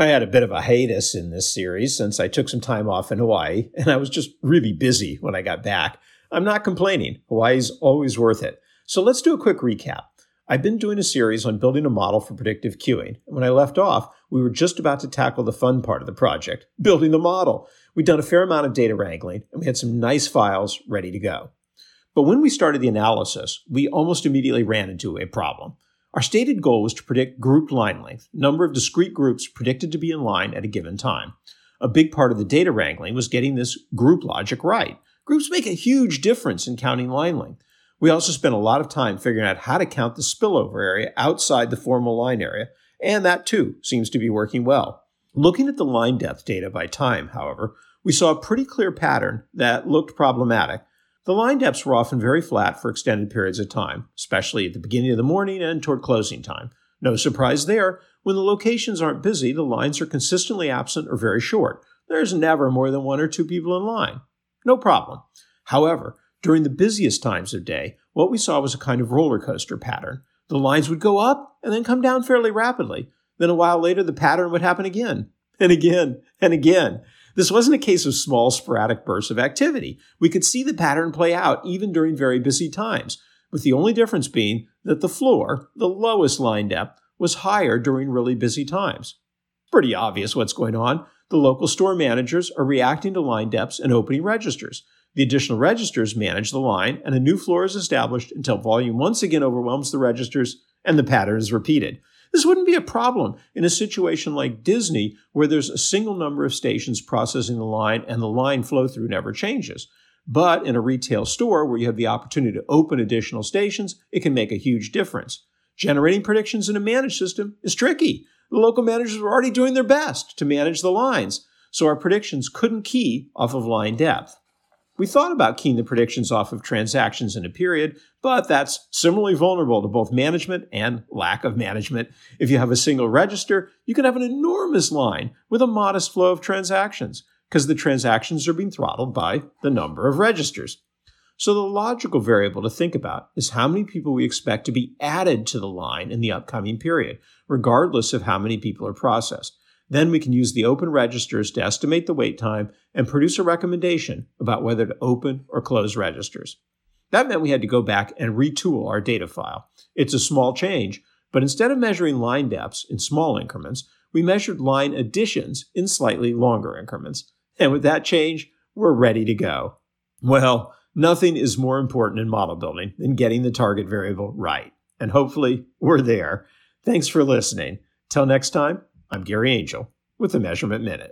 I had a bit of a hiatus in this series since I took some time off in Hawaii, and I was just really busy when I got back. I'm not complaining. Hawaii's always worth it. So let's do a quick recap. I've been doing a series on building a model for predictive queuing. When I left off, we were just about to tackle the fun part of the project, building the model. We'd done a fair amount of data wrangling, and we had some nice files ready to go. But when we started the analysis, we almost immediately ran into a problem. Our stated goal was to predict grouped line length, number of discrete groups predicted to be in line at a given time. A big part of the data wrangling was getting this group logic right. Groups make a huge difference in counting line length. We also spent a lot of time figuring out how to count the spillover area outside the formal line area, and that too seems to be working well. Looking at the line depth data by time, however, we saw a pretty clear pattern that looked problematic, the line depths were often very flat for extended periods of time, especially at the beginning of the morning and toward closing time. No surprise there. When the locations aren't busy, the lines are consistently absent or very short. There's never more than one or two people in line. No problem. However, during the busiest times of day, what we saw was a kind of roller coaster pattern. The lines would go up and then come down fairly rapidly. Then a while later, the pattern would happen again, and again, and again. This wasn't a case of small, sporadic bursts of activity. We could see the pattern play out even during very busy times, with the only difference being that the floor, the lowest line depth, was higher during really busy times. Pretty obvious what's going on. The local store managers are reacting to line depths and opening registers. The additional registers manage the line, and a new floor is established until volume once again overwhelms the registers and the pattern is repeated. This wouldn't be a problem in a situation like Disney, where there's a single number of stations processing the line and the line flow through never changes. But in a retail store where you have the opportunity to open additional stations, it can make a huge difference. Generating predictions in a managed system is tricky. The local managers were already doing their best to manage the lines, so our predictions couldn't key off of line depth. We thought about keying the predictions off of transactions in a period, but that's similarly vulnerable to both management and lack of management. If you have a single register, you can have an enormous line with a modest flow of transactions because the transactions are being throttled by the number of registers. So the logical variable to think about is how many people we expect to be added to the line in the upcoming period, regardless of how many people are processed. Then we can use the open registers to estimate the wait time and produce a recommendation about whether to open or close registers. That meant we had to go back and retool our data file. It's a small change, but instead of measuring line depths in small increments, we measured line additions in slightly longer increments. And with that change, we're ready to go. Well, nothing is more important in model building than getting the target variable right. And hopefully, we're there. Thanks for listening. Till next time, I'm Gary Angel with the Measurement Minute.